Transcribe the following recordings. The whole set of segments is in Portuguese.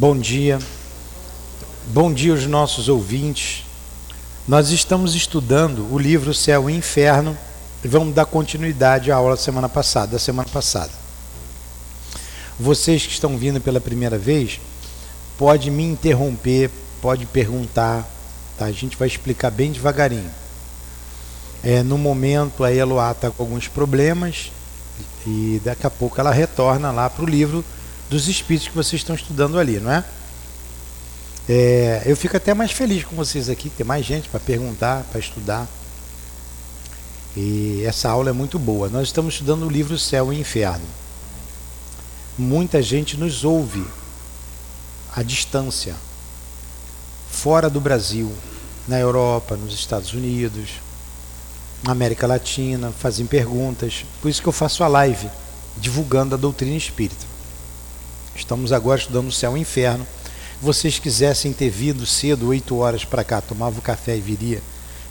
Bom dia. Bom dia aos nossos ouvintes. Nós estamos estudando o livro Céu e Inferno e vamos dar continuidade à aula da semana passada, da semana passada. Vocês que estão vindo pela primeira vez, pode me interromper, pode perguntar, tá? A gente vai explicar bem devagarinho. É, no momento a Eloá está com alguns problemas e daqui a pouco ela retorna lá para o livro dos espíritos que vocês estão estudando ali, não é? é? Eu fico até mais feliz com vocês aqui, ter mais gente para perguntar, para estudar. E essa aula é muito boa. Nós estamos estudando o livro Céu e Inferno. Muita gente nos ouve à distância, fora do Brasil, na Europa, nos Estados Unidos, na América Latina, fazem perguntas. Por isso que eu faço a live divulgando a doutrina espírita. Estamos agora estudando o céu e o inferno. Vocês quisessem ter vindo cedo, 8 horas para cá, tomava o café e viria,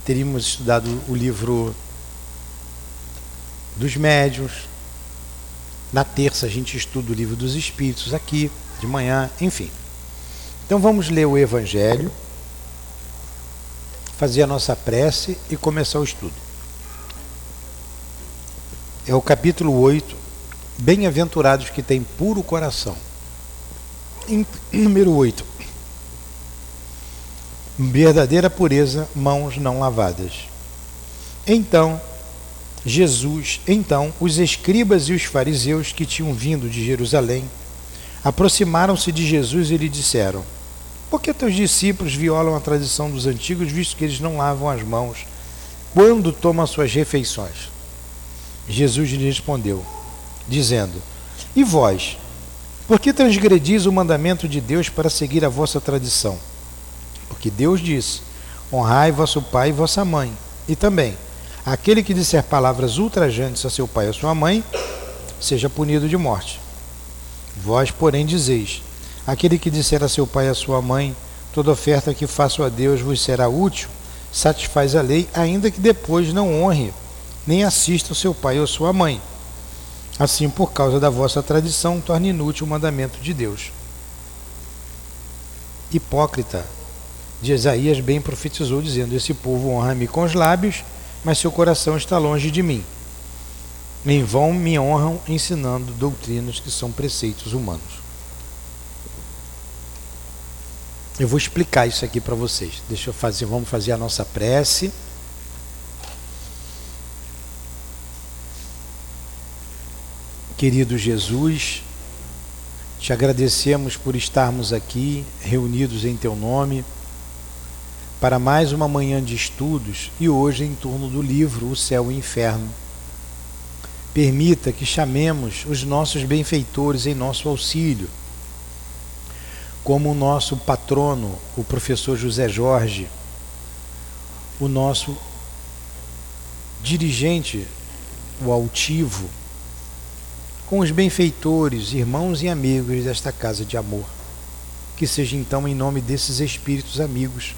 teríamos estudado o livro dos médios. Na terça a gente estuda o livro dos espíritos aqui, de manhã, enfim. Então vamos ler o Evangelho, fazer a nossa prece e começar o estudo. É o capítulo 8, Bem-aventurados que têm puro coração número 8. Verdadeira pureza, mãos não lavadas. Então, Jesus, então, os escribas e os fariseus que tinham vindo de Jerusalém aproximaram-se de Jesus e lhe disseram: Por que teus discípulos violam a tradição dos antigos, visto que eles não lavam as mãos quando tomam suas refeições? Jesus lhe respondeu, dizendo: E vós, por que transgredis o mandamento de Deus para seguir a vossa tradição? Porque Deus disse: Honrai vosso pai e vossa mãe. E também, aquele que disser palavras ultrajantes a seu pai ou sua mãe, seja punido de morte. Vós, porém, dizeis: Aquele que disser a seu pai e a sua mãe, toda oferta que faço a Deus vos será útil, satisfaz a lei, ainda que depois não honre, nem assista o seu pai ou sua mãe. Assim, por causa da vossa tradição, torna inútil o mandamento de Deus. Hipócrita, de Isaías bem profetizou, dizendo: Esse povo honra-me com os lábios, mas seu coração está longe de mim. Em vão me honram ensinando doutrinas que são preceitos humanos. Eu vou explicar isso aqui para vocês. Deixa eu fazer, vamos fazer a nossa prece. Querido Jesus, te agradecemos por estarmos aqui reunidos em teu nome para mais uma manhã de estudos e hoje em torno do livro O Céu e o Inferno. Permita que chamemos os nossos benfeitores em nosso auxílio, como o nosso patrono, o professor José Jorge, o nosso dirigente, o altivo, com os benfeitores, irmãos e amigos desta casa de amor. Que seja então em nome desses espíritos amigos,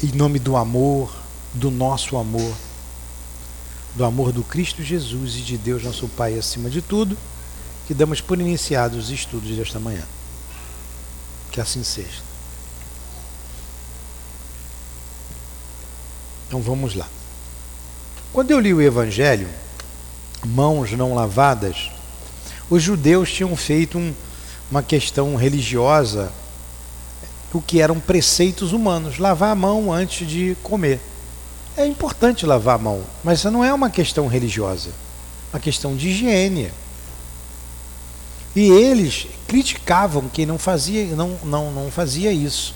em nome do amor, do nosso amor, do amor do Cristo Jesus e de Deus nosso Pai acima de tudo, que damos por iniciados os estudos desta manhã. Que assim seja. Então vamos lá. Quando eu li o Evangelho, mãos não lavadas, os judeus tinham feito um, uma questão religiosa, o que eram preceitos humanos, lavar a mão antes de comer. É importante lavar a mão, mas isso não é uma questão religiosa, uma questão de higiene. E eles criticavam quem não fazia, não, não, não fazia isso.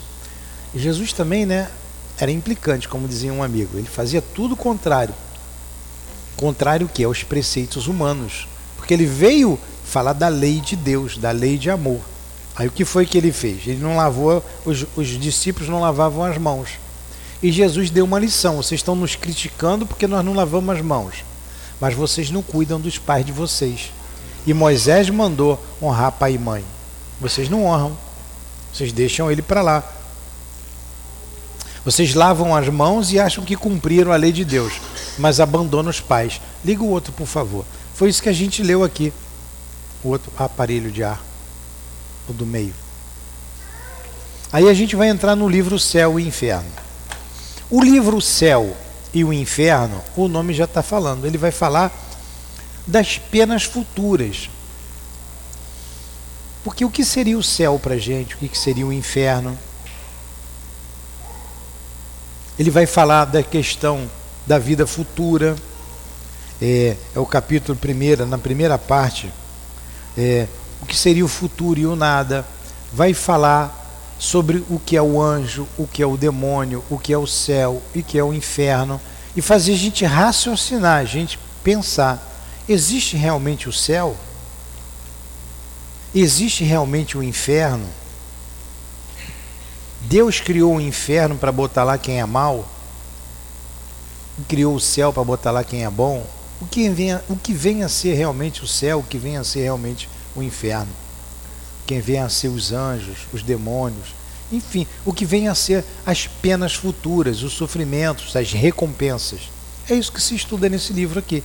Jesus também, né, era implicante, como dizia um amigo. Ele fazia tudo o contrário contrário que aos preceitos humanos, porque ele veio falar da lei de Deus, da lei de amor. Aí o que foi que ele fez? Ele não lavou, os, os discípulos não lavavam as mãos. E Jesus deu uma lição: vocês estão nos criticando porque nós não lavamos as mãos, mas vocês não cuidam dos pais de vocês. E Moisés mandou honrar pai e mãe. Vocês não honram, vocês deixam ele para lá. Vocês lavam as mãos e acham que cumpriram a lei de Deus, mas abandonam os pais. Liga o outro, por favor. Foi isso que a gente leu aqui. O outro aparelho de ar, o do meio. Aí a gente vai entrar no livro Céu e Inferno. O livro Céu e o Inferno, o nome já está falando, ele vai falar das penas futuras. Porque o que seria o céu para gente? O que seria o inferno? Ele vai falar da questão da vida futura. É, é o capítulo primeiro, na primeira parte, é, o que seria o futuro e o nada. Vai falar sobre o que é o anjo, o que é o demônio, o que é o céu e o que é o inferno. E fazer a gente raciocinar, a gente pensar: existe realmente o céu? Existe realmente o inferno? Deus criou o inferno para botar lá quem é mal? Criou o céu para botar lá quem é bom? O que, vem, o que vem a ser realmente o céu, o que vem a ser realmente o inferno? Quem vem a ser os anjos, os demônios, enfim, o que vem a ser as penas futuras, os sofrimentos, as recompensas. É isso que se estuda nesse livro aqui.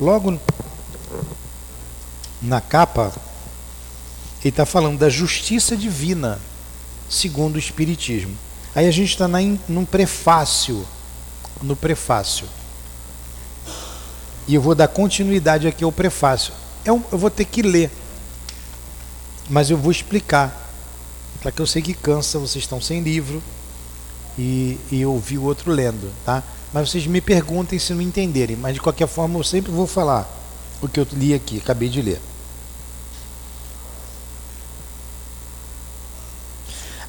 Logo na capa, ele está falando da justiça divina, segundo o Espiritismo. Aí a gente está num prefácio, no prefácio. E eu vou dar continuidade aqui ao prefácio. É um, eu vou ter que ler, mas eu vou explicar. Para que eu sei que cansa, vocês estão sem livro e, e ouvi o outro lendo, tá? Mas vocês me perguntem se não entenderem, mas de qualquer forma eu sempre vou falar o que eu li aqui, acabei de ler.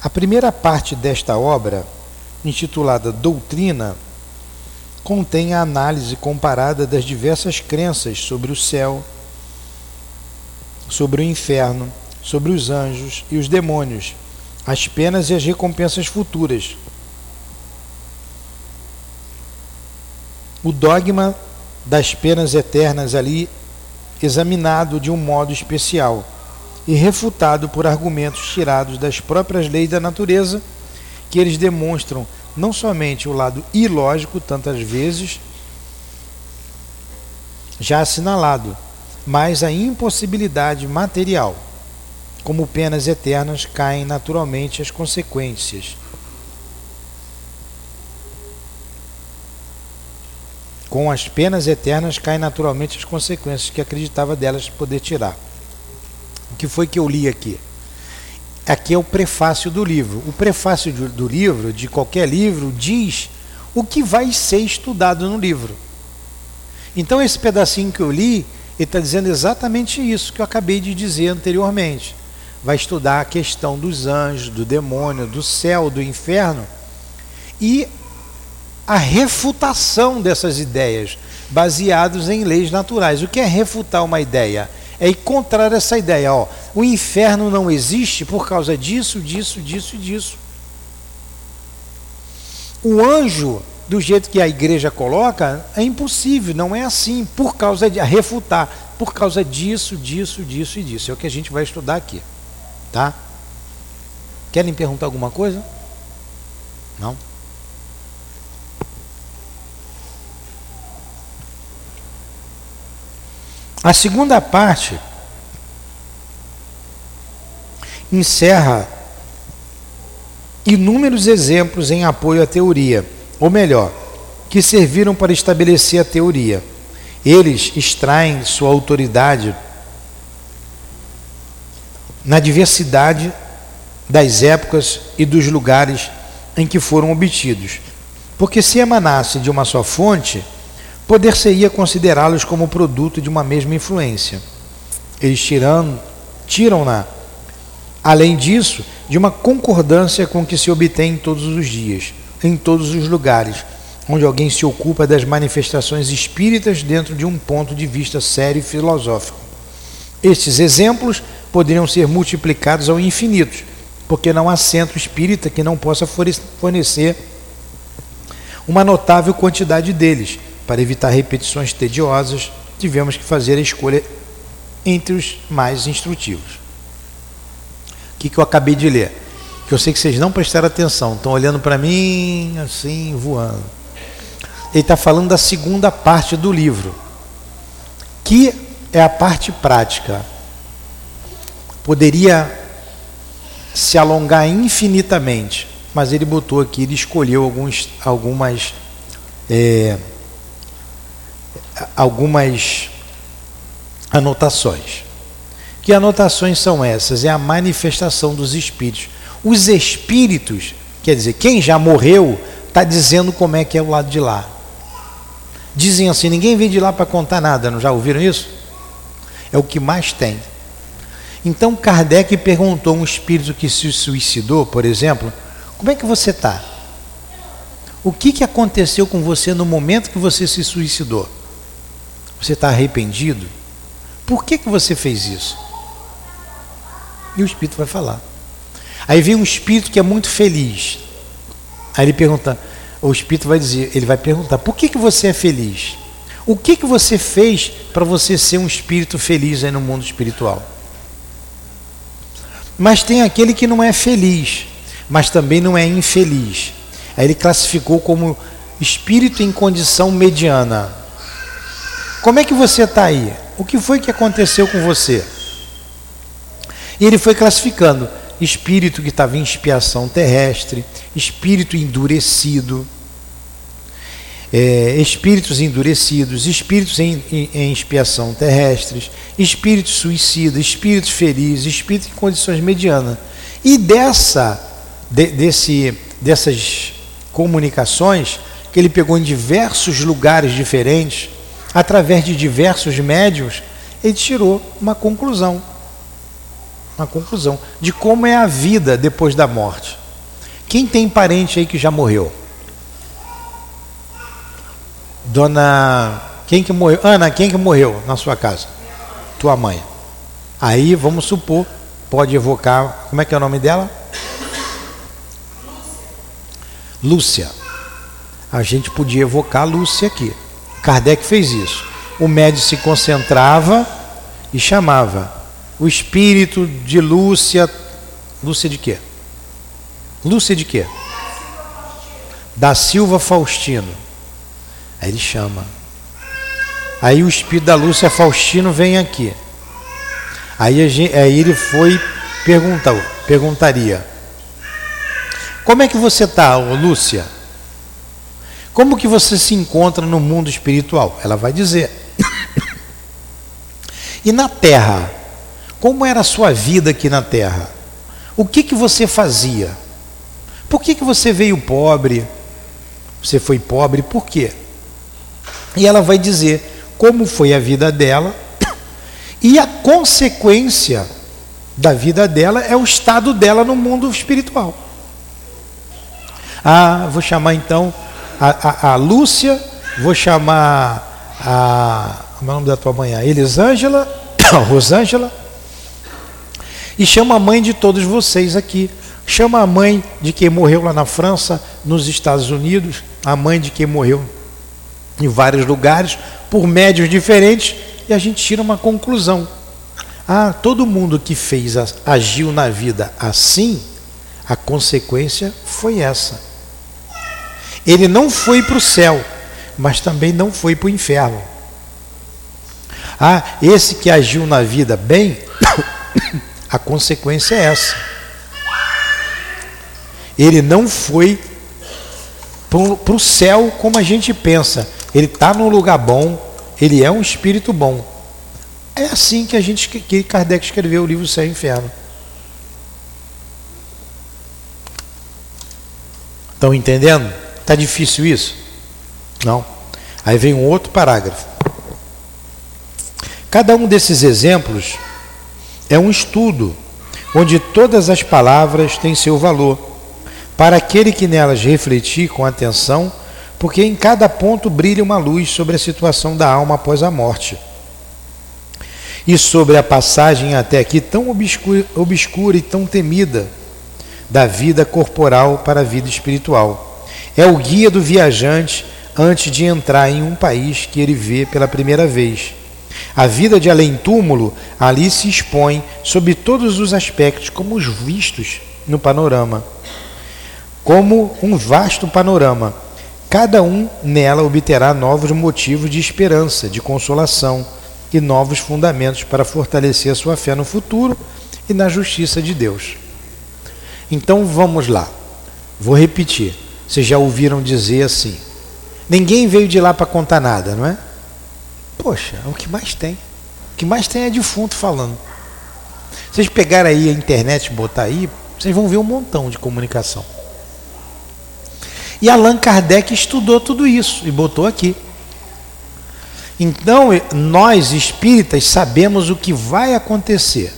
A primeira parte desta obra, intitulada Doutrina, contém a análise comparada das diversas crenças sobre o céu, sobre o inferno, sobre os anjos e os demônios, as penas e as recompensas futuras. O dogma das penas eternas ali examinado de um modo especial e refutado por argumentos tirados das próprias leis da natureza, que eles demonstram não somente o lado ilógico, tantas vezes já assinalado, mas a impossibilidade material. Como penas eternas caem naturalmente as consequências. Com as penas eternas caem naturalmente as consequências que acreditava delas poder tirar. O que foi que eu li aqui? Aqui é o prefácio do livro. O prefácio do livro, de qualquer livro, diz o que vai ser estudado no livro. Então, esse pedacinho que eu li, ele está dizendo exatamente isso que eu acabei de dizer anteriormente. Vai estudar a questão dos anjos, do demônio, do céu, do inferno e a refutação dessas ideias baseadas em leis naturais. O que é refutar uma ideia? É encontrar essa ideia, ó, o inferno não existe por causa disso, disso, disso e disso. O anjo, do jeito que a igreja coloca, é impossível, não é assim, por causa de refutar, por causa disso, disso, disso e disso. É o que a gente vai estudar aqui, tá? Querem perguntar alguma coisa? Não? A segunda parte encerra inúmeros exemplos em apoio à teoria, ou melhor, que serviram para estabelecer a teoria. Eles extraem sua autoridade na diversidade das épocas e dos lugares em que foram obtidos. Porque se emanasse de uma só fonte, poder-se-ia considerá-los como produto de uma mesma influência. Eles tiram, tiram-na, além disso, de uma concordância com que se obtém todos os dias, em todos os lugares, onde alguém se ocupa das manifestações espíritas dentro de um ponto de vista sério e filosófico. Estes exemplos poderiam ser multiplicados ao infinito, porque não há centro espírita que não possa fornecer uma notável quantidade deles, para evitar repetições tediosas, tivemos que fazer a escolha entre os mais instrutivos. O que, que eu acabei de ler? Que eu sei que vocês não prestaram atenção, estão olhando para mim assim, voando. Ele está falando da segunda parte do livro, que é a parte prática. Poderia se alongar infinitamente, mas ele botou aqui, ele escolheu alguns, algumas, é, algumas anotações. Que anotações são essas? É a manifestação dos espíritos. Os espíritos, quer dizer, quem já morreu, está dizendo como é que é o lado de lá. Dizem assim: ninguém vem de lá para contar nada, não já ouviram isso? É o que mais tem. Então Kardec perguntou a um espírito que se suicidou, por exemplo, como é que você está? O que, que aconteceu com você no momento que você se suicidou? Você está arrependido? Por que, que você fez isso? E o espírito vai falar. Aí vem um espírito que é muito feliz. Aí ele pergunta, o espírito vai dizer, ele vai perguntar: "Por que que você é feliz? O que que você fez para você ser um espírito feliz aí no mundo espiritual?" Mas tem aquele que não é feliz, mas também não é infeliz. Aí ele classificou como espírito em condição mediana. Como é que você está aí? O que foi que aconteceu com você? E ele foi classificando espírito que estava em expiação terrestre, espírito endurecido, é, espíritos endurecidos, espíritos em, em, em, expiação terrestres, espíritos suicidas, espíritos felizes, espíritos em condições medianas. E dessa, de, desse, dessas comunicações, que ele pegou em diversos lugares diferentes, através de diversos médios, ele tirou uma conclusão. Uma conclusão de como é a vida depois da morte. Quem tem parente aí que já morreu? Dona. Quem que morreu? Ana, quem que morreu na sua casa? Tua mãe. Aí vamos supor, pode evocar. Como é que é o nome dela? Lúcia. A gente podia evocar a Lúcia aqui. Kardec fez isso. O médium se concentrava e chamava o espírito de Lúcia. Lúcia de quê? Lúcia de quê? Da Silva Faustino. Aí ele chama. Aí o espírito da Lúcia Faustino vem aqui. Aí, aí ele foi perguntar, perguntaria: Como é que você está, Lúcia? Como que você se encontra no mundo espiritual? Ela vai dizer. e na Terra, como era a sua vida aqui na Terra? O que que você fazia? Por que que você veio pobre? Você foi pobre por quê? E ela vai dizer como foi a vida dela e a consequência da vida dela é o estado dela no mundo espiritual. Ah, vou chamar então a, a, a Lúcia, vou chamar a. Como é o nome da tua mãe? A Elisângela, a Rosângela, e chama a mãe de todos vocês aqui. Chama a mãe de quem morreu lá na França, nos Estados Unidos, a mãe de quem morreu em vários lugares, por médios diferentes, e a gente tira uma conclusão. Ah, todo mundo que fez, agiu na vida assim, a consequência foi essa. Ele não foi para o céu, mas também não foi para o inferno. Ah, esse que agiu na vida bem, a consequência é essa. Ele não foi para o céu como a gente pensa, ele está num lugar bom, ele é um espírito bom. É assim que a gente que Kardec escreveu o livro Céu e Inferno. Estão entendendo? Está difícil isso? Não. Aí vem um outro parágrafo. Cada um desses exemplos é um estudo onde todas as palavras têm seu valor. Para aquele que nelas refletir com atenção, porque em cada ponto brilha uma luz sobre a situação da alma após a morte. E sobre a passagem até aqui tão obscura, obscura e tão temida da vida corporal para a vida espiritual. É o guia do viajante antes de entrar em um país que ele vê pela primeira vez. A vida de além-túmulo ali se expõe sob todos os aspectos, como os vistos no panorama, como um vasto panorama Cada um nela obterá novos motivos de esperança, de consolação e novos fundamentos para fortalecer sua fé no futuro e na justiça de Deus. Então vamos lá. Vou repetir. Vocês já ouviram dizer assim: ninguém veio de lá para contar nada, não é? Poxa, é o que mais tem. O que mais tem é defunto falando. Vocês pegarem aí a internet botar aí, vocês vão ver um montão de comunicação. E Allan Kardec estudou tudo isso e botou aqui. Então, nós espíritas sabemos o que vai acontecer.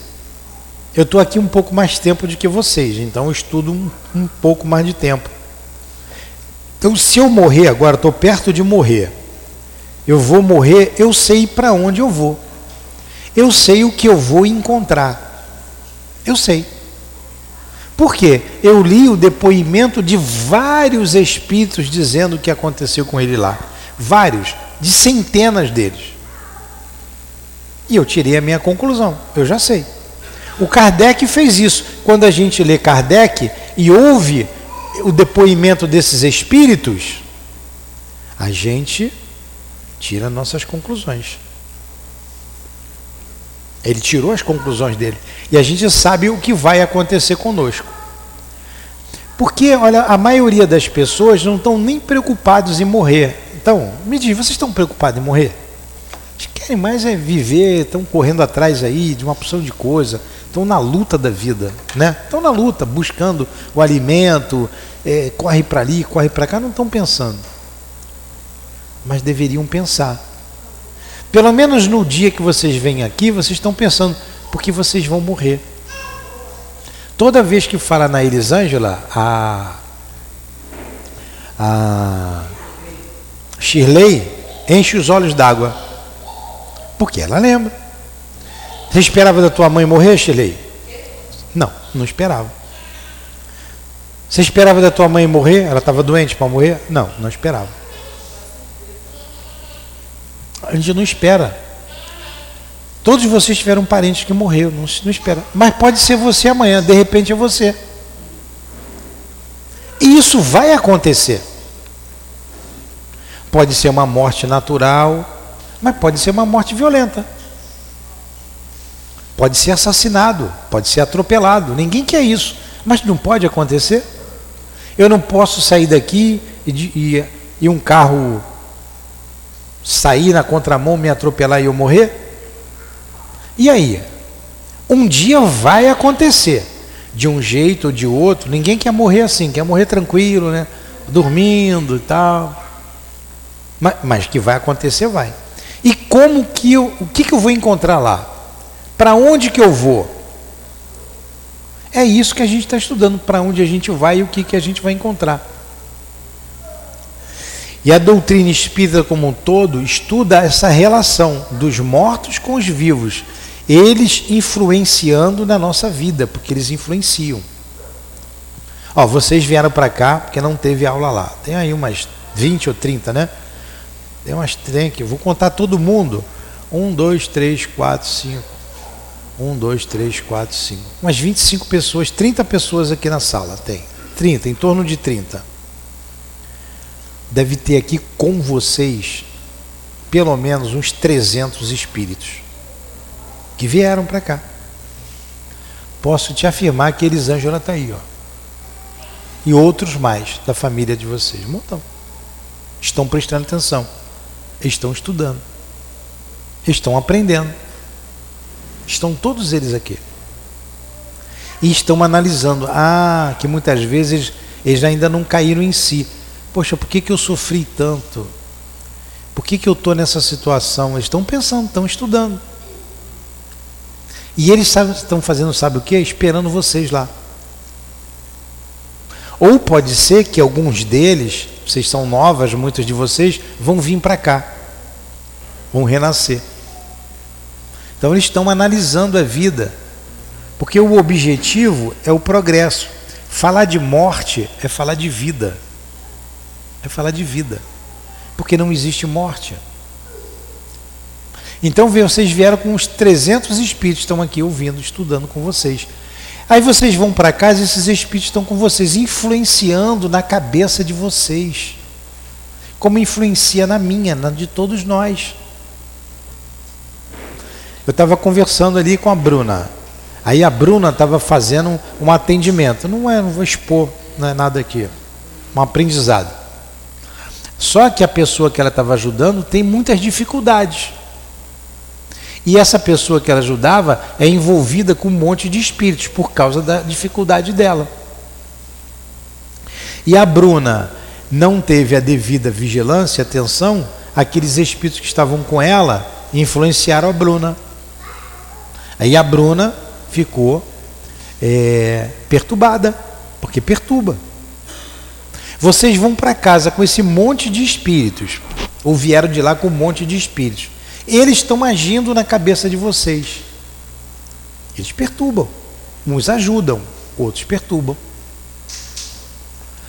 Eu estou aqui um pouco mais tempo do que vocês, então eu estudo um, um pouco mais de tempo. Então, se eu morrer agora, estou perto de morrer, eu vou morrer, eu sei para onde eu vou. Eu sei o que eu vou encontrar. Eu sei. Por quê? Eu li o depoimento de vários espíritos dizendo o que aconteceu com ele lá. Vários, de centenas deles. E eu tirei a minha conclusão. Eu já sei. O Kardec fez isso. Quando a gente lê Kardec e ouve o depoimento desses espíritos, a gente tira nossas conclusões. Ele tirou as conclusões dele. E a gente sabe o que vai acontecer conosco. Porque, olha, a maioria das pessoas não estão nem preocupados em morrer. Então, me diz, vocês estão preocupados em morrer? Eles querem mais é viver, estão correndo atrás aí de uma opção de coisa, estão na luta da vida, né? Estão na luta, buscando o alimento, é, corre para ali, corre para cá, não estão pensando. Mas deveriam pensar. Pelo menos no dia que vocês vêm aqui, vocês estão pensando, porque vocês vão morrer. Toda vez que fala na Elisângela, a, a Shirley enche os olhos d'água. Porque ela lembra. Você esperava da tua mãe morrer, Shirley? Não, não esperava. Você esperava da tua mãe morrer? Ela estava doente para morrer? Não, não esperava. A gente não espera. Todos vocês tiveram parentes que morreram, não, não espera. Mas pode ser você amanhã, de repente é você. E isso vai acontecer. Pode ser uma morte natural, mas pode ser uma morte violenta. Pode ser assassinado, pode ser atropelado. Ninguém quer isso, mas não pode acontecer. Eu não posso sair daqui e, e, e um carro sair na contramão, me atropelar e eu morrer? E aí? Um dia vai acontecer, de um jeito ou de outro. Ninguém quer morrer assim, quer morrer tranquilo, né? Dormindo e tal. Mas, mas que vai acontecer, vai. E como que eu, o que, que eu vou encontrar lá? Para onde que eu vou? É isso que a gente está estudando, para onde a gente vai e o que, que a gente vai encontrar. E a doutrina espírita como um todo estuda essa relação dos mortos com os vivos, eles influenciando na nossa vida, porque eles influenciam. Ó, vocês vieram para cá porque não teve aula lá. Tem aí umas 20 ou 30, né? Tem umas tem que vou contar todo mundo. Um, dois, três, quatro, cinco. Um, dois, três, quatro, cinco. Umas 25 pessoas, 30 pessoas aqui na sala tem. 30, em torno de 30 deve ter aqui com vocês pelo menos uns 300 espíritos que vieram para cá. Posso te afirmar que Elisângela está aí, ó. E outros mais da família de vocês. Montão. Estão prestando atenção. Estão estudando. Estão aprendendo. Estão todos eles aqui. E estão analisando. Ah, que muitas vezes eles ainda não caíram em si Poxa, por que, que eu sofri tanto? Por que, que eu estou nessa situação? Eles estão pensando, estão estudando. E eles sabe, estão fazendo, sabe o que? Esperando vocês lá. Ou pode ser que alguns deles, vocês são novas, muitos de vocês, vão vir para cá, vão renascer. Então eles estão analisando a vida, porque o objetivo é o progresso. Falar de morte é falar de vida é falar de vida, porque não existe morte. Então vocês vieram com uns 300 espíritos, estão aqui ouvindo, estudando com vocês. Aí vocês vão para casa e esses espíritos estão com vocês, influenciando na cabeça de vocês, como influencia na minha, na de todos nós. Eu estava conversando ali com a Bruna. Aí a Bruna estava fazendo um atendimento. Não é, não vou expor, não é nada aqui. Um aprendizado. Só que a pessoa que ela estava ajudando tem muitas dificuldades. E essa pessoa que ela ajudava é envolvida com um monte de espíritos por causa da dificuldade dela. E a Bruna não teve a devida vigilância, atenção, aqueles espíritos que estavam com ela influenciaram a Bruna. Aí a Bruna ficou é, perturbada, porque perturba. Vocês vão para casa com esse monte de espíritos, ou vieram de lá com um monte de espíritos. Eles estão agindo na cabeça de vocês. Eles perturbam. Uns ajudam, outros perturbam.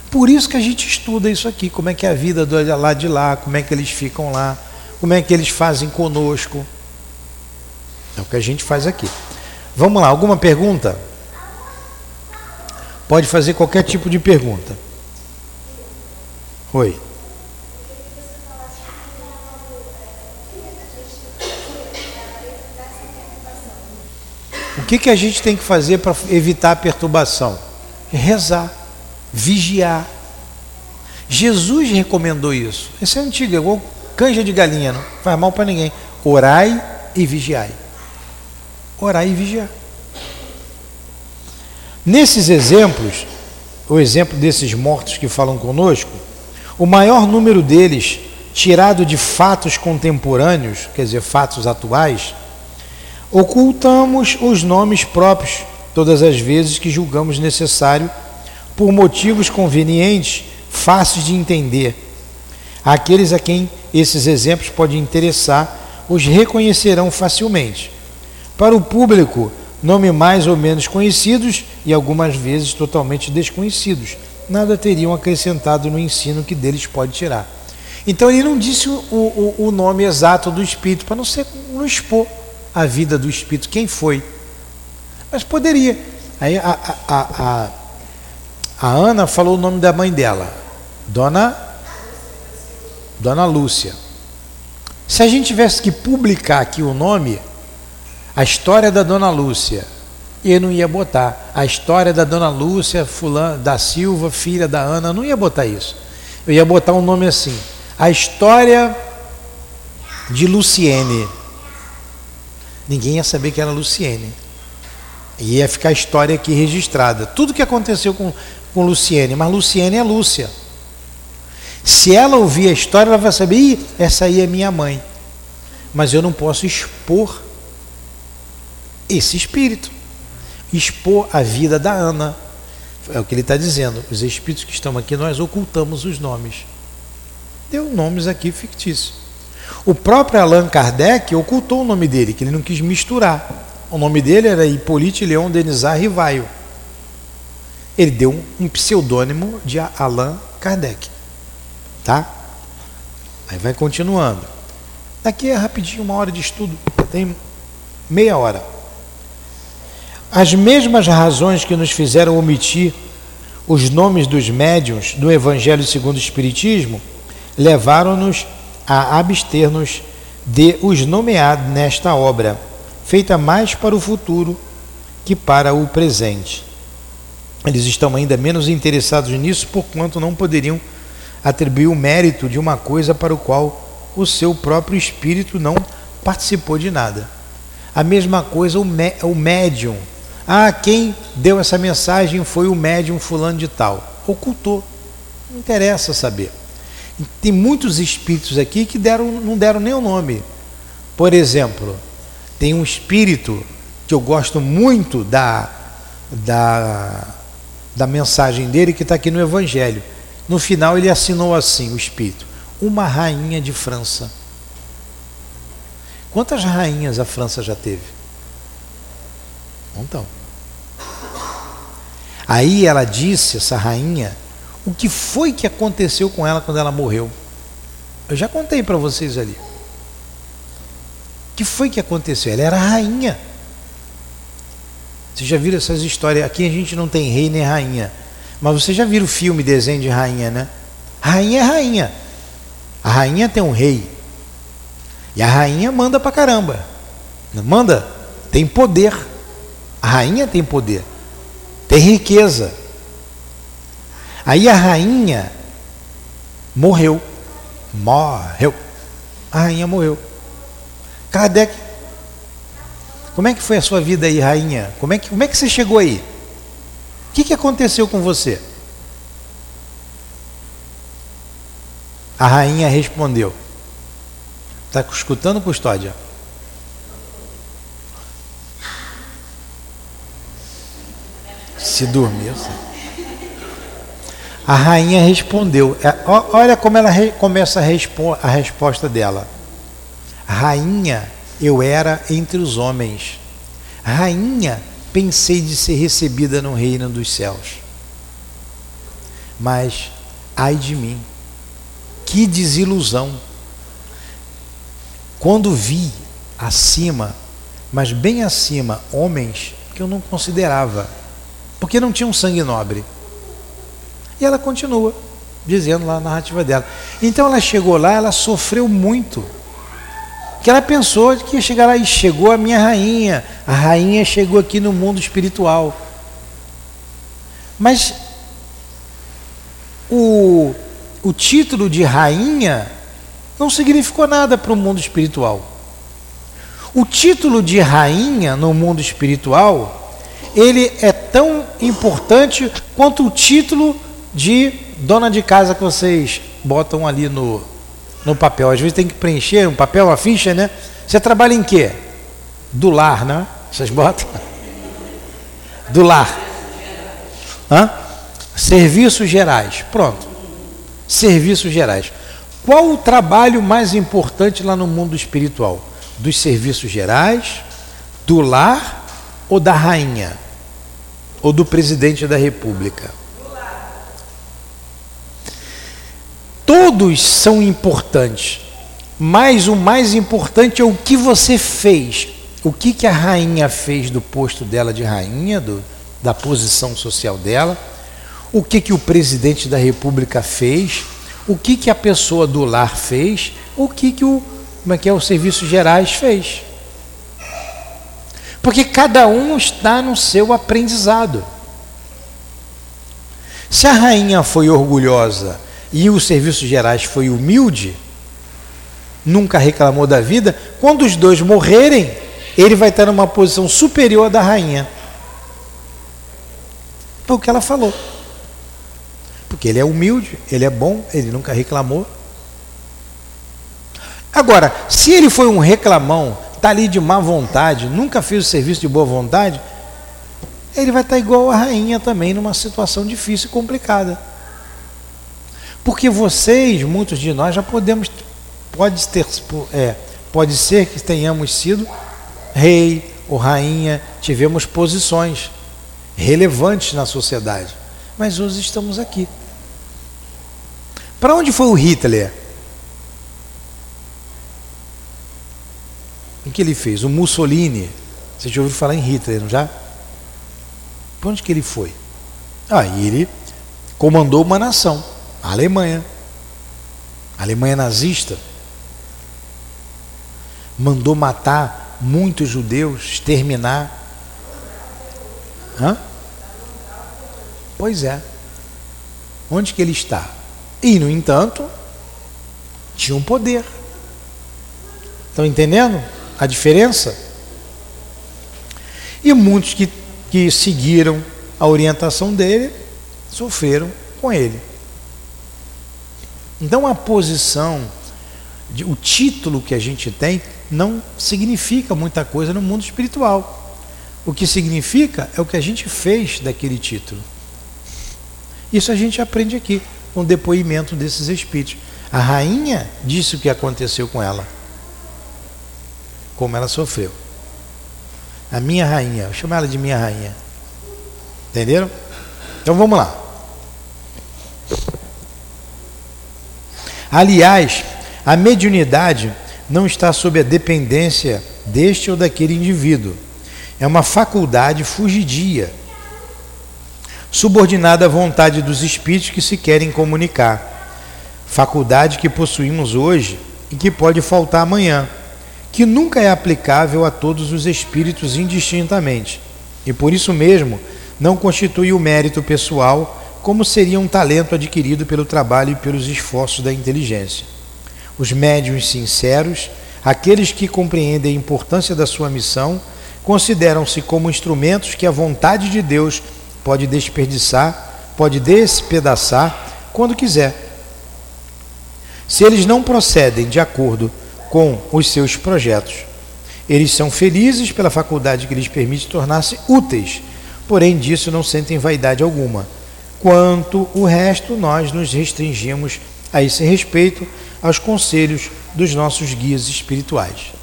Por isso que a gente estuda isso aqui, como é que é a vida do lá de lá, como é que eles ficam lá, como é que eles fazem conosco. É o que a gente faz aqui. Vamos lá, alguma pergunta? Pode fazer qualquer tipo de pergunta. Oi. O que, que a gente tem que fazer para evitar a perturbação? Rezar, vigiar. Jesus recomendou isso. Isso é antigo, é igual canja de galinha, não faz mal para ninguém. Orai e vigiai. Orai e vigiar. Nesses exemplos, o exemplo desses mortos que falam conosco, o maior número deles, tirado de fatos contemporâneos, quer dizer, fatos atuais, Ocultamos os nomes próprios todas as vezes que julgamos necessário, por motivos convenientes, fáceis de entender. Aqueles a quem esses exemplos podem interessar os reconhecerão facilmente. Para o público, nome mais ou menos conhecidos e algumas vezes totalmente desconhecidos, nada teriam acrescentado no ensino que deles pode tirar. Então ele não disse o, o, o nome exato do espírito para não, ser, não expor a vida do espírito, quem foi. Mas poderia. Aí a, a, a, a Ana falou o nome da mãe dela, Dona, Dona Lúcia. Se a gente tivesse que publicar aqui o nome, a história da Dona Lúcia, eu não ia botar a história da Dona Lúcia fulano, da Silva, filha da Ana, não ia botar isso. Eu ia botar um nome assim: a história de Luciene ninguém ia saber que era Luciene. E ia ficar a história aqui registrada. Tudo que aconteceu com, com Luciene, mas Luciene é Lúcia. Se ela ouvir a história, ela vai saber, essa aí é minha mãe. Mas eu não posso expor esse espírito. Expor a vida da Ana. É o que ele está dizendo. Os espíritos que estão aqui, nós ocultamos os nomes. Deu nomes aqui fictícios. O próprio Allan Kardec ocultou o nome dele, que ele não quis misturar. O nome dele era Hippolyte Leon Denisard Rivaio. Ele deu um, pseudônimo de Allan Kardec. Tá? Aí vai continuando. Daqui é rapidinho, uma hora de estudo. Tem meia hora. As mesmas razões que nos fizeram omitir os nomes dos médiuns do Evangelho segundo o Espiritismo levaram-nos a abster-nos de os nomear nesta obra, feita mais para o futuro que para o presente. Eles estão ainda menos interessados nisso, porquanto não poderiam atribuir o mérito de uma coisa para o qual o seu próprio espírito não participou de nada. A mesma coisa o, o médium. Ah, quem deu essa mensagem foi o médium fulano de tal. Ocultou. Não interessa saber. Tem muitos espíritos aqui que deram, não deram nem o nome. Por exemplo, tem um espírito que eu gosto muito da, da, da mensagem dele que está aqui no Evangelho. No final ele assinou assim, o espírito, uma rainha de França. Quantas rainhas a França já teve? Então. Aí ela disse, essa rainha, o que foi que aconteceu com ela quando ela morreu. Eu já contei para vocês ali. O que foi que aconteceu? Ela era rainha. Vocês já viram essas histórias? Aqui a gente não tem rei nem rainha. Mas vocês já viram o filme desenho de rainha, né? Rainha é rainha. A rainha tem um rei. E a rainha manda pra caramba. Manda, tem poder. A rainha tem poder, tem riqueza. Aí a rainha morreu. Morreu. A rainha morreu. Kardec, como é que foi a sua vida aí, rainha? Como é que, como é que você chegou aí? O que, que aconteceu com você? A rainha respondeu: Está escutando, custódia? Se dormiu. A rainha respondeu. É, olha como ela começa a, respo a resposta dela. Rainha, eu era entre os homens. Rainha, pensei de ser recebida no reino dos céus. Mas, ai de mim, que desilusão. Quando vi acima, mas bem acima, homens que eu não considerava, porque não tinham sangue nobre. E ela continua dizendo lá na narrativa dela. Então ela chegou lá, ela sofreu muito. Que ela pensou que ia chegar lá e chegou a minha rainha. A rainha chegou aqui no mundo espiritual. Mas o, o título de rainha não significou nada para o mundo espiritual. O título de rainha no mundo espiritual, ele é tão importante quanto o título de dona de casa que vocês botam ali no, no papel. Às vezes tem que preencher um papel, uma ficha, né? Você trabalha em quê? Do lar, né? Vocês botam? Do lar. Hã? Serviços gerais. Pronto. Serviços gerais. Qual o trabalho mais importante lá no mundo espiritual? Dos serviços gerais, do lar ou da rainha? Ou do presidente da república? Todos são importantes, mas o mais importante é o que você fez. O que, que a rainha fez do posto dela de rainha, do, da posição social dela, o que, que o presidente da república fez, o que, que a pessoa do lar fez, o que, que o, como é que é, os serviços gerais fez. Porque cada um está no seu aprendizado. Se a rainha foi orgulhosa e os serviços gerais foi humilde, nunca reclamou da vida, quando os dois morrerem, ele vai estar numa posição superior da rainha. Foi o que ela falou. Porque ele é humilde, ele é bom, ele nunca reclamou. Agora, se ele foi um reclamão, está ali de má vontade, nunca fez o serviço de boa vontade, ele vai estar igual a rainha também, numa situação difícil e complicada. Porque vocês, muitos de nós, já podemos, pode, ter, é, pode ser que tenhamos sido rei ou rainha, tivemos posições relevantes na sociedade, mas hoje estamos aqui. Para onde foi o Hitler? Que ele fez? O Mussolini. Você já ouviu falar em Hitler, não já? Para onde que ele foi? Ah, ele comandou uma nação, a Alemanha. A Alemanha nazista. Mandou matar muitos judeus, exterminar. Hã? Pois é. Onde que ele está? E, no entanto, tinha um poder. Estão entendendo a diferença? E muitos que, que seguiram a orientação dele sofreram com ele. Então a posição, o título que a gente tem, não significa muita coisa no mundo espiritual. O que significa é o que a gente fez daquele título. Isso a gente aprende aqui com o depoimento desses espíritos. A rainha disse o que aconteceu com ela, como ela sofreu. A minha rainha, eu chamo ela de minha rainha. Entenderam? Então vamos lá. Aliás, a mediunidade não está sob a dependência deste ou daquele indivíduo. É uma faculdade fugidia subordinada à vontade dos espíritos que se querem comunicar. Faculdade que possuímos hoje e que pode faltar amanhã, que nunca é aplicável a todos os espíritos indistintamente. e por isso mesmo não constitui o mérito pessoal como seria um talento adquirido pelo trabalho e pelos esforços da inteligência. Os médiuns sinceros, aqueles que compreendem a importância da sua missão, consideram-se como instrumentos que a vontade de Deus pode desperdiçar, pode despedaçar quando quiser. Se eles não procedem de acordo com os seus projetos, eles são felizes pela faculdade que lhes permite tornar-se úteis, porém disso não sentem vaidade alguma Quanto o resto, nós nos restringimos a esse respeito aos conselhos dos nossos guias espirituais.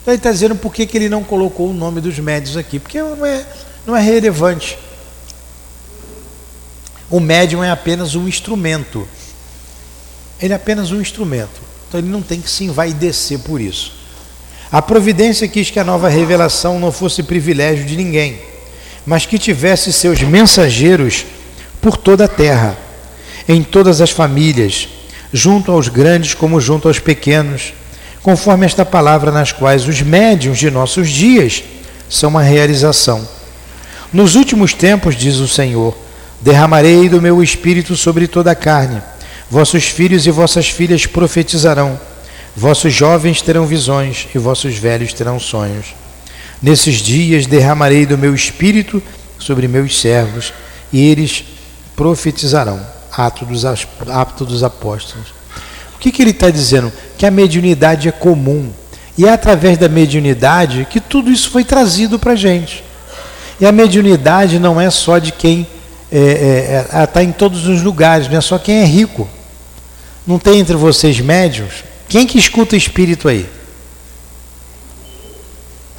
Então ele está dizendo por que, que ele não colocou o nome dos médios aqui, porque não é, não é relevante. O médium é apenas um instrumento. Ele é apenas um instrumento. Então ele não tem que se envaidecer por isso. A providência quis que a nova revelação não fosse privilégio de ninguém, mas que tivesse seus mensageiros por toda a terra, em todas as famílias, junto aos grandes como junto aos pequenos, conforme esta palavra nas quais os médiuns de nossos dias são uma realização. Nos últimos tempos, diz o Senhor, derramarei do meu espírito sobre toda a carne. Vossos filhos e vossas filhas profetizarão. Vossos jovens terão visões e vossos velhos terão sonhos. Nesses dias derramarei do meu espírito sobre meus servos, e eles profetizarão. Ato dos, Ato dos Apóstolos. O que, que ele está dizendo? Que a mediunidade é comum. E é através da mediunidade que tudo isso foi trazido para a gente. E a mediunidade não é só de quem está é, é, é, tá em todos os lugares, não é só quem é rico. Não tem entre vocês médios? Quem que escuta espírito aí?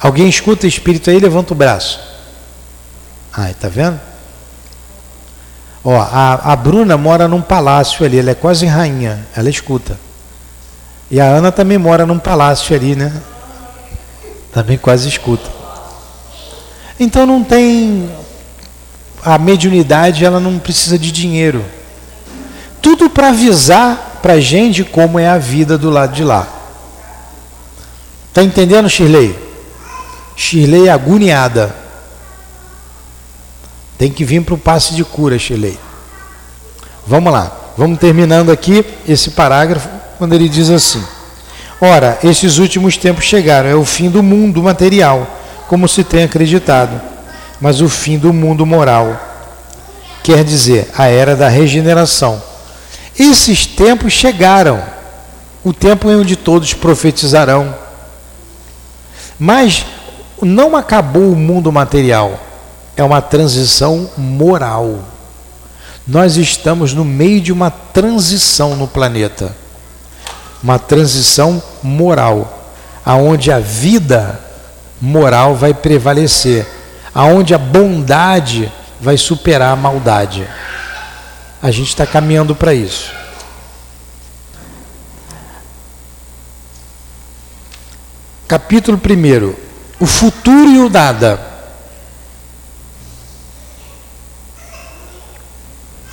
Alguém escuta espírito aí? Levanta o braço. Ai, tá vendo? Ó, a, a Bruna mora num palácio ali, ela é quase rainha, ela escuta. E a Ana também mora num palácio ali, né? Também quase escuta. Então não tem. A mediunidade ela não precisa de dinheiro. Tudo para avisar para gente como é a vida do lado de lá. Tá entendendo, Shirley? Shirley agoniada. Tem que vir para o passe de cura, Shirley. Vamos lá. Vamos terminando aqui esse parágrafo quando ele diz assim: Ora, esses últimos tempos chegaram, é o fim do mundo material, como se tem acreditado, mas o fim do mundo moral. Quer dizer, a era da regeneração. Esses tempos chegaram, o tempo em onde todos profetizarão. Mas não acabou o mundo material é uma transição moral. Nós estamos no meio de uma transição no planeta. Uma transição moral, aonde a vida moral vai prevalecer, aonde a bondade vai superar a maldade. A gente está caminhando para isso. Capítulo 1: O futuro e o nada.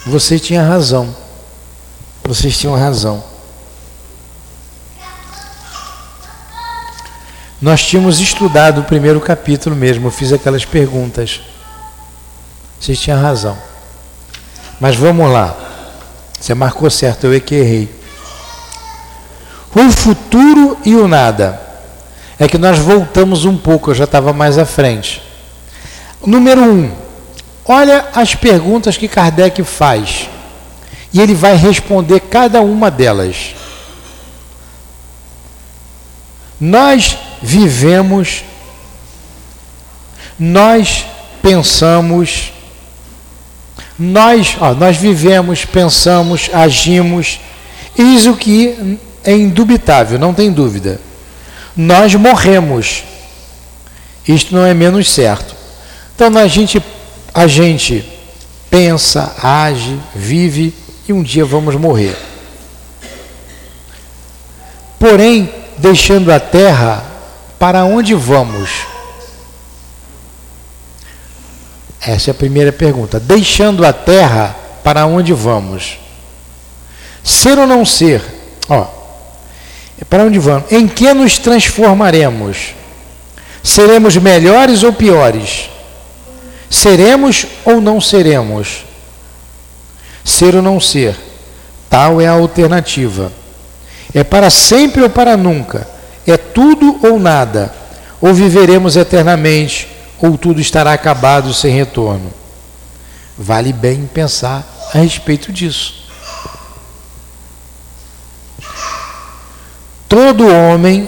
Você tinha razão. Vocês tinham razão. Nós tínhamos estudado o primeiro capítulo mesmo, eu fiz aquelas perguntas. Vocês tinham razão. Mas vamos lá. Você marcou certo, eu é que errei. O futuro e o nada. É que nós voltamos um pouco, eu já estava mais à frente. Número um, Olha as perguntas que Kardec faz. E ele vai responder cada uma delas. Nós vivemos, nós pensamos, nós, ó, nós vivemos, pensamos, agimos. Eis o que é indubitável, não tem dúvida. Nós morremos. Isto não é menos certo. Então a gente a gente pensa, age, vive e um dia vamos morrer. Porém, deixando a terra, para onde vamos? Essa é a primeira pergunta. Deixando a terra, para onde vamos? Ser ou não ser? Ó, para onde vamos? Em que nos transformaremos? Seremos melhores ou piores? Seremos ou não seremos? Ser ou não ser? Tal é a alternativa. É para sempre ou para nunca? É tudo ou nada? Ou viveremos eternamente, ou tudo estará acabado sem retorno? Vale bem pensar a respeito disso. Todo homem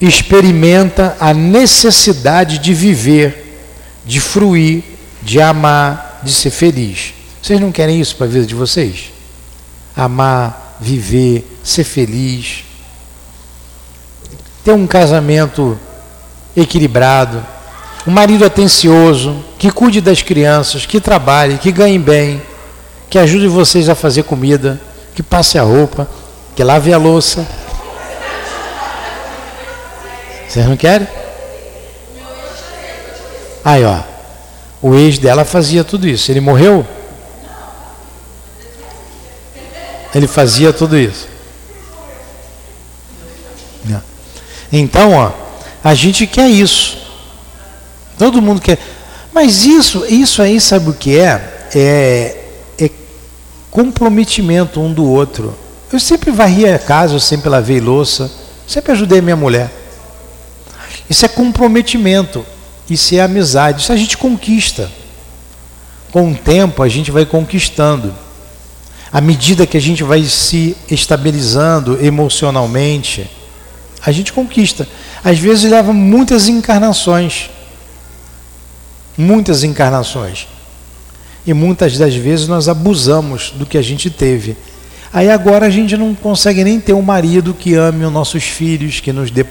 experimenta a necessidade de viver, de fruir, de amar, de ser feliz. Vocês não querem isso para a vida de vocês? Amar, viver, ser feliz, ter um casamento equilibrado, um marido atencioso, que cuide das crianças, que trabalhe, que ganhe bem, que ajude vocês a fazer comida, que passe a roupa, que lave a louça. Vocês não querem? Aí, ó. O ex dela fazia tudo isso. Ele morreu? Ele fazia tudo isso. Então, ó, a gente quer isso. Todo mundo quer. Mas isso, isso aí, sabe o que é? É, é comprometimento um do outro. Eu sempre varri a casa, eu sempre lavei louça, sempre ajudei minha mulher. Isso é comprometimento, isso é amizade, isso a gente conquista. Com o tempo a gente vai conquistando. À medida que a gente vai se estabilizando emocionalmente, a gente conquista. Às vezes leva muitas encarnações. Muitas encarnações. E muitas das vezes nós abusamos do que a gente teve. Aí agora a gente não consegue nem ter um marido que ame os nossos filhos, que nos dê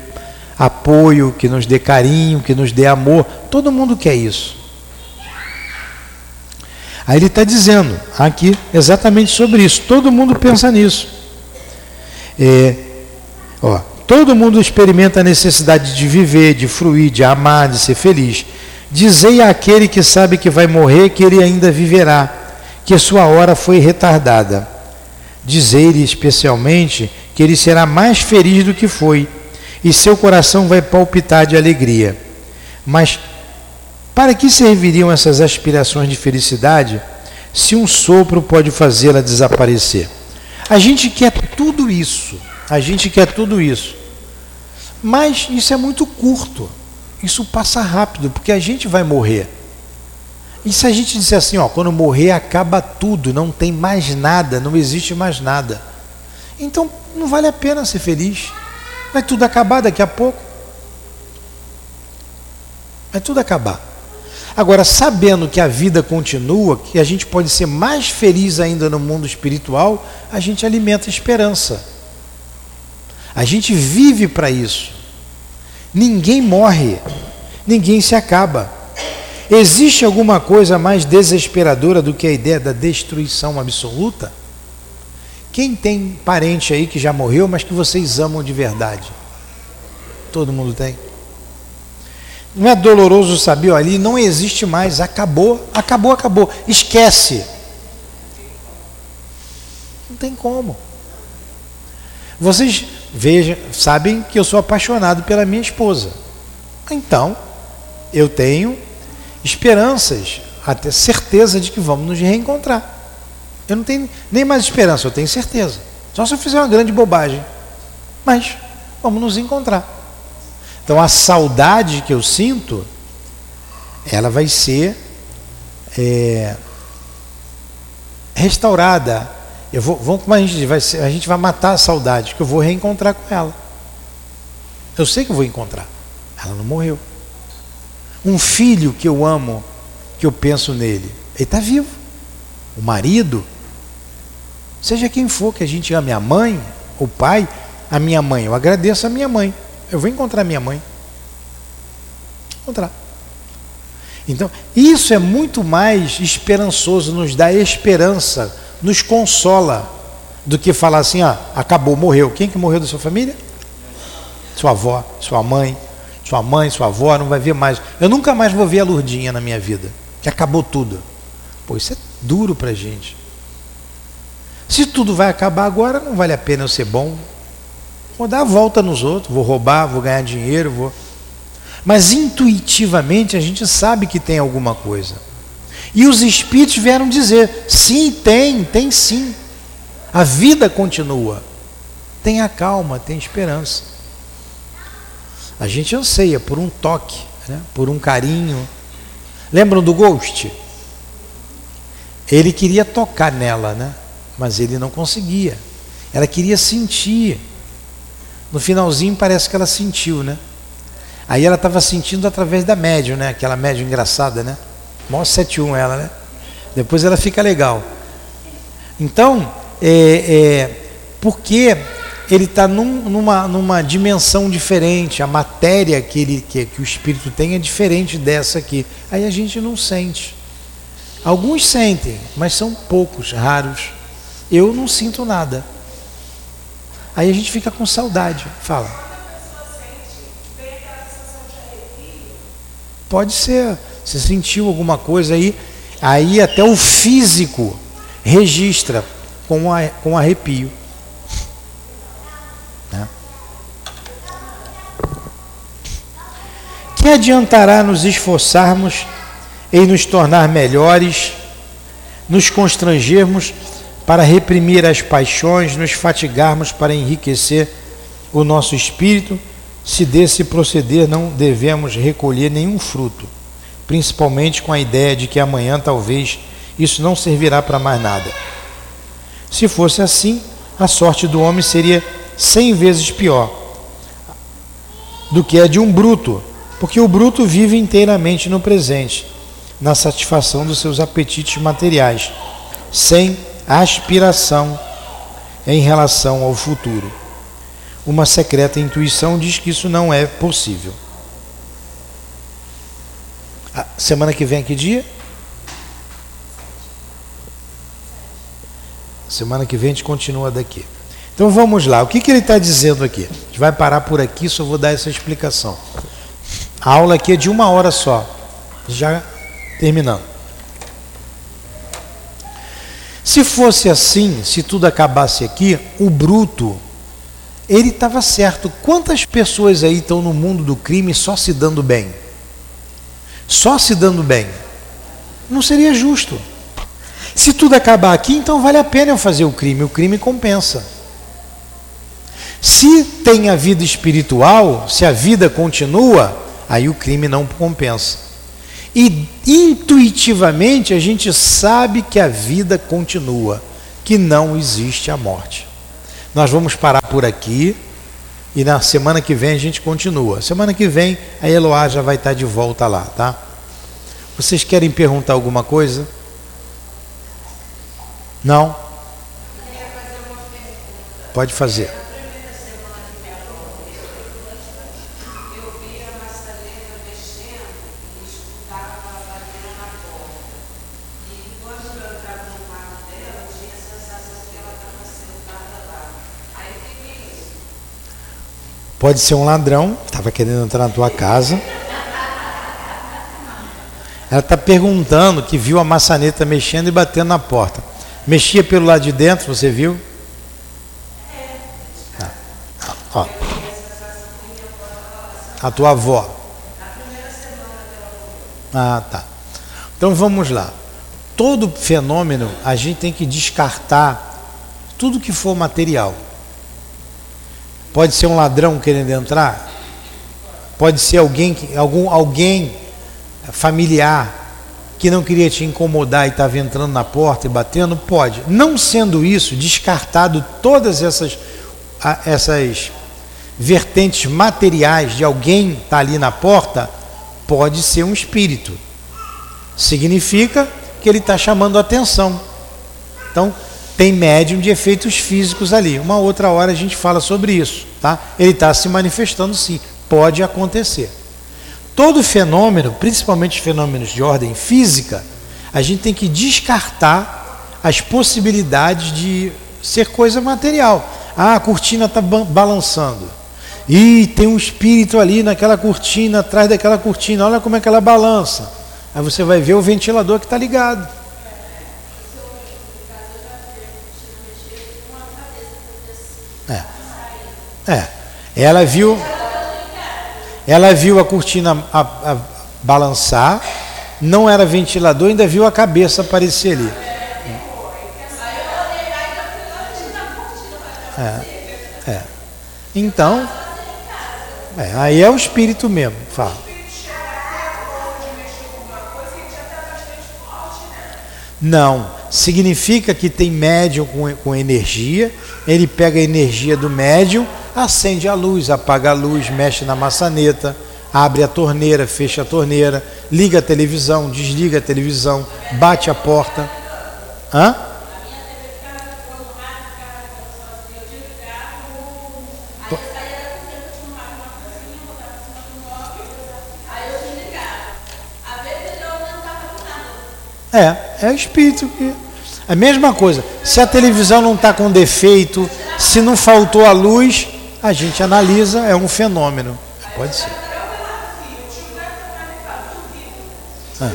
apoio, que nos dê carinho, que nos dê amor. Todo mundo quer isso. Aí ele está dizendo aqui exatamente sobre isso. Todo mundo pensa nisso. É, ó, todo mundo experimenta a necessidade de viver, de fruir, de amar, de ser feliz. Dizei àquele que sabe que vai morrer que ele ainda viverá, que sua hora foi retardada. Dizei-lhe especialmente que ele será mais feliz do que foi e seu coração vai palpitar de alegria. Mas para que serviriam essas aspirações de felicidade se um sopro pode fazê-la desaparecer? A gente quer tudo isso, a gente quer tudo isso. Mas isso é muito curto, isso passa rápido, porque a gente vai morrer. E se a gente disser assim, ó, quando morrer acaba tudo, não tem mais nada, não existe mais nada. Então não vale a pena ser feliz. Vai tudo acabar daqui a pouco. Vai tudo acabar. Agora, sabendo que a vida continua, que a gente pode ser mais feliz ainda no mundo espiritual, a gente alimenta a esperança. A gente vive para isso. Ninguém morre, ninguém se acaba. Existe alguma coisa mais desesperadora do que a ideia da destruição absoluta? Quem tem parente aí que já morreu, mas que vocês amam de verdade? Todo mundo tem. Não é doloroso saber, ali não existe mais, acabou, acabou, acabou. Esquece. Não tem como. Vocês vejam, sabem que eu sou apaixonado pela minha esposa. Então, eu tenho esperanças, até certeza de que vamos nos reencontrar. Eu não tenho nem mais esperança, eu tenho certeza. Só se eu fizer uma grande bobagem. Mas vamos nos encontrar. Então a saudade que eu sinto, ela vai ser é, restaurada. Eu vou, vamos como a gente vai, a gente vai matar a saudade, que eu vou reencontrar com ela. Eu sei que eu vou encontrar. Ela não morreu. Um filho que eu amo, que eu penso nele, ele está vivo. O marido, Seja quem for que a gente ame, a mãe, o pai, a minha mãe. Eu agradeço a minha mãe. Eu vou encontrar minha mãe. Encontrar. Então, isso é muito mais esperançoso, nos dá esperança, nos consola, do que falar assim, ah, acabou, morreu. Quem que morreu da sua família? Sua avó, sua mãe, sua mãe, sua avó, não vai ver mais. Eu nunca mais vou ver a Lurdinha na minha vida, que acabou tudo. Pô, isso é duro pra gente. Se tudo vai acabar agora, não vale a pena eu ser bom. Vou dar a volta nos outros, vou roubar, vou ganhar dinheiro, vou. Mas intuitivamente a gente sabe que tem alguma coisa. E os espíritos vieram dizer: sim, tem, tem sim. A vida continua. Tenha calma, tenha esperança. A gente anseia por um toque, né? por um carinho. Lembram do Ghost? Ele queria tocar nela, né? mas ele não conseguia. Ela queria sentir. No finalzinho parece que ela sentiu, né? Aí ela estava sentindo através da médium, né? Aquela médium engraçada, né? Mó 71 ela, né? Depois ela fica legal. Então, é, é porque ele está num, numa, numa dimensão diferente, a matéria que, ele, que, que o espírito tem é diferente dessa aqui. Aí a gente não sente. Alguns sentem, mas são poucos, raros. Eu não sinto nada. Aí a gente fica com saudade. Fala. Pode ser. Você sentiu alguma coisa aí, aí até o físico registra com, a, com arrepio. Né? Que adiantará nos esforçarmos em nos tornar melhores, nos constrangermos para reprimir as paixões, nos fatigarmos para enriquecer o nosso espírito? se desse proceder não devemos recolher nenhum fruto, principalmente com a ideia de que amanhã talvez isso não servirá para mais nada. Se fosse assim, a sorte do homem seria cem vezes pior do que a de um bruto, porque o bruto vive inteiramente no presente, na satisfação dos seus apetites materiais, sem aspiração em relação ao futuro uma secreta intuição diz que isso não é possível. Semana que vem, que dia? Semana que vem a gente continua daqui. Então vamos lá, o que, que ele está dizendo aqui? A gente vai parar por aqui, só vou dar essa explicação. A aula aqui é de uma hora só, já terminando. Se fosse assim, se tudo acabasse aqui, o bruto ele estava certo. Quantas pessoas aí estão no mundo do crime só se dando bem? Só se dando bem. Não seria justo. Se tudo acabar aqui, então vale a pena eu fazer o crime. O crime compensa. Se tem a vida espiritual, se a vida continua, aí o crime não compensa. E intuitivamente a gente sabe que a vida continua, que não existe a morte. Nós vamos parar por aqui e na semana que vem a gente continua. Semana que vem a Eloá já vai estar de volta lá, tá? Vocês querem perguntar alguma coisa? Não? Pode fazer. Pode ser um ladrão que estava querendo entrar na tua casa. Ela está perguntando que viu a maçaneta mexendo e batendo na porta. Mexia pelo lado de dentro, você viu? Ah, ó. A tua avó. Ah, tá. Então vamos lá. Todo fenômeno a gente tem que descartar tudo que for material. Pode ser um ladrão querendo entrar, pode ser alguém, algum, alguém familiar que não queria te incomodar e estava entrando na porta e batendo, pode. Não sendo isso, descartado todas essas, essas vertentes materiais de alguém estar tá ali na porta, pode ser um espírito. Significa que ele está chamando atenção. Então, tem médium de efeitos físicos ali. Uma outra hora a gente fala sobre isso, tá? Ele está se manifestando sim, pode acontecer. Todo fenômeno, principalmente fenômenos de ordem física, a gente tem que descartar as possibilidades de ser coisa material. Ah, a cortina está balançando. E tem um espírito ali naquela cortina, atrás daquela cortina, olha como é que ela balança. Aí você vai ver o ventilador que está ligado. É. Ela viu. Ela viu a cortina a, a, balançar, não era ventilador, ainda viu a cabeça aparecer ali. É, é. Então, é, aí é o espírito mesmo, fala. Não, significa que tem médium com, com energia, ele pega a energia do médium, acende a luz, apaga a luz, mexe na maçaneta, abre a torneira, fecha a torneira, liga a televisão, desliga a televisão, bate a porta. Hã? É, é o espírito que. A mesma coisa. Se a televisão não está com defeito, se não faltou a luz, a gente analisa, é um fenômeno. Pode ser. Ah.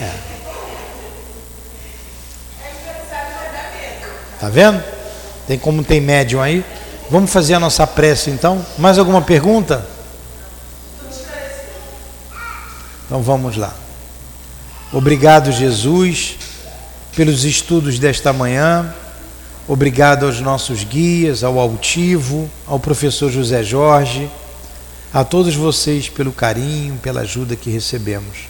É. Tá vendo? Tem como tem médium aí? Vamos fazer a nossa prece então? Mais alguma pergunta? Então vamos lá. Obrigado, Jesus, pelos estudos desta manhã. Obrigado aos nossos guias, ao Altivo, ao professor José Jorge, a todos vocês pelo carinho, pela ajuda que recebemos.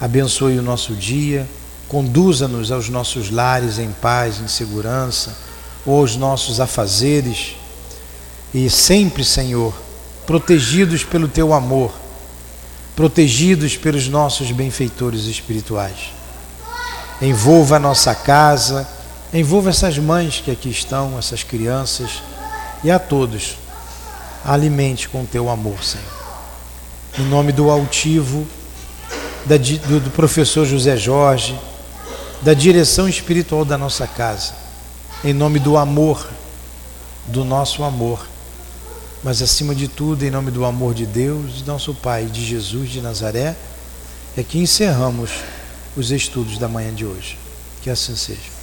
Abençoe o nosso dia, conduza-nos aos nossos lares em paz, em segurança, ou aos nossos afazeres, e sempre, Senhor, protegidos pelo teu amor protegidos pelos nossos benfeitores espirituais. Envolva a nossa casa, envolva essas mães que aqui estão, essas crianças e a todos. Alimente com teu amor, Senhor. Em nome do altivo, da, do, do professor José Jorge, da direção espiritual da nossa casa, em nome do amor, do nosso amor mas acima de tudo, em nome do amor de Deus, de nosso Pai, de Jesus de Nazaré, é que encerramos os estudos da manhã de hoje. Que assim seja.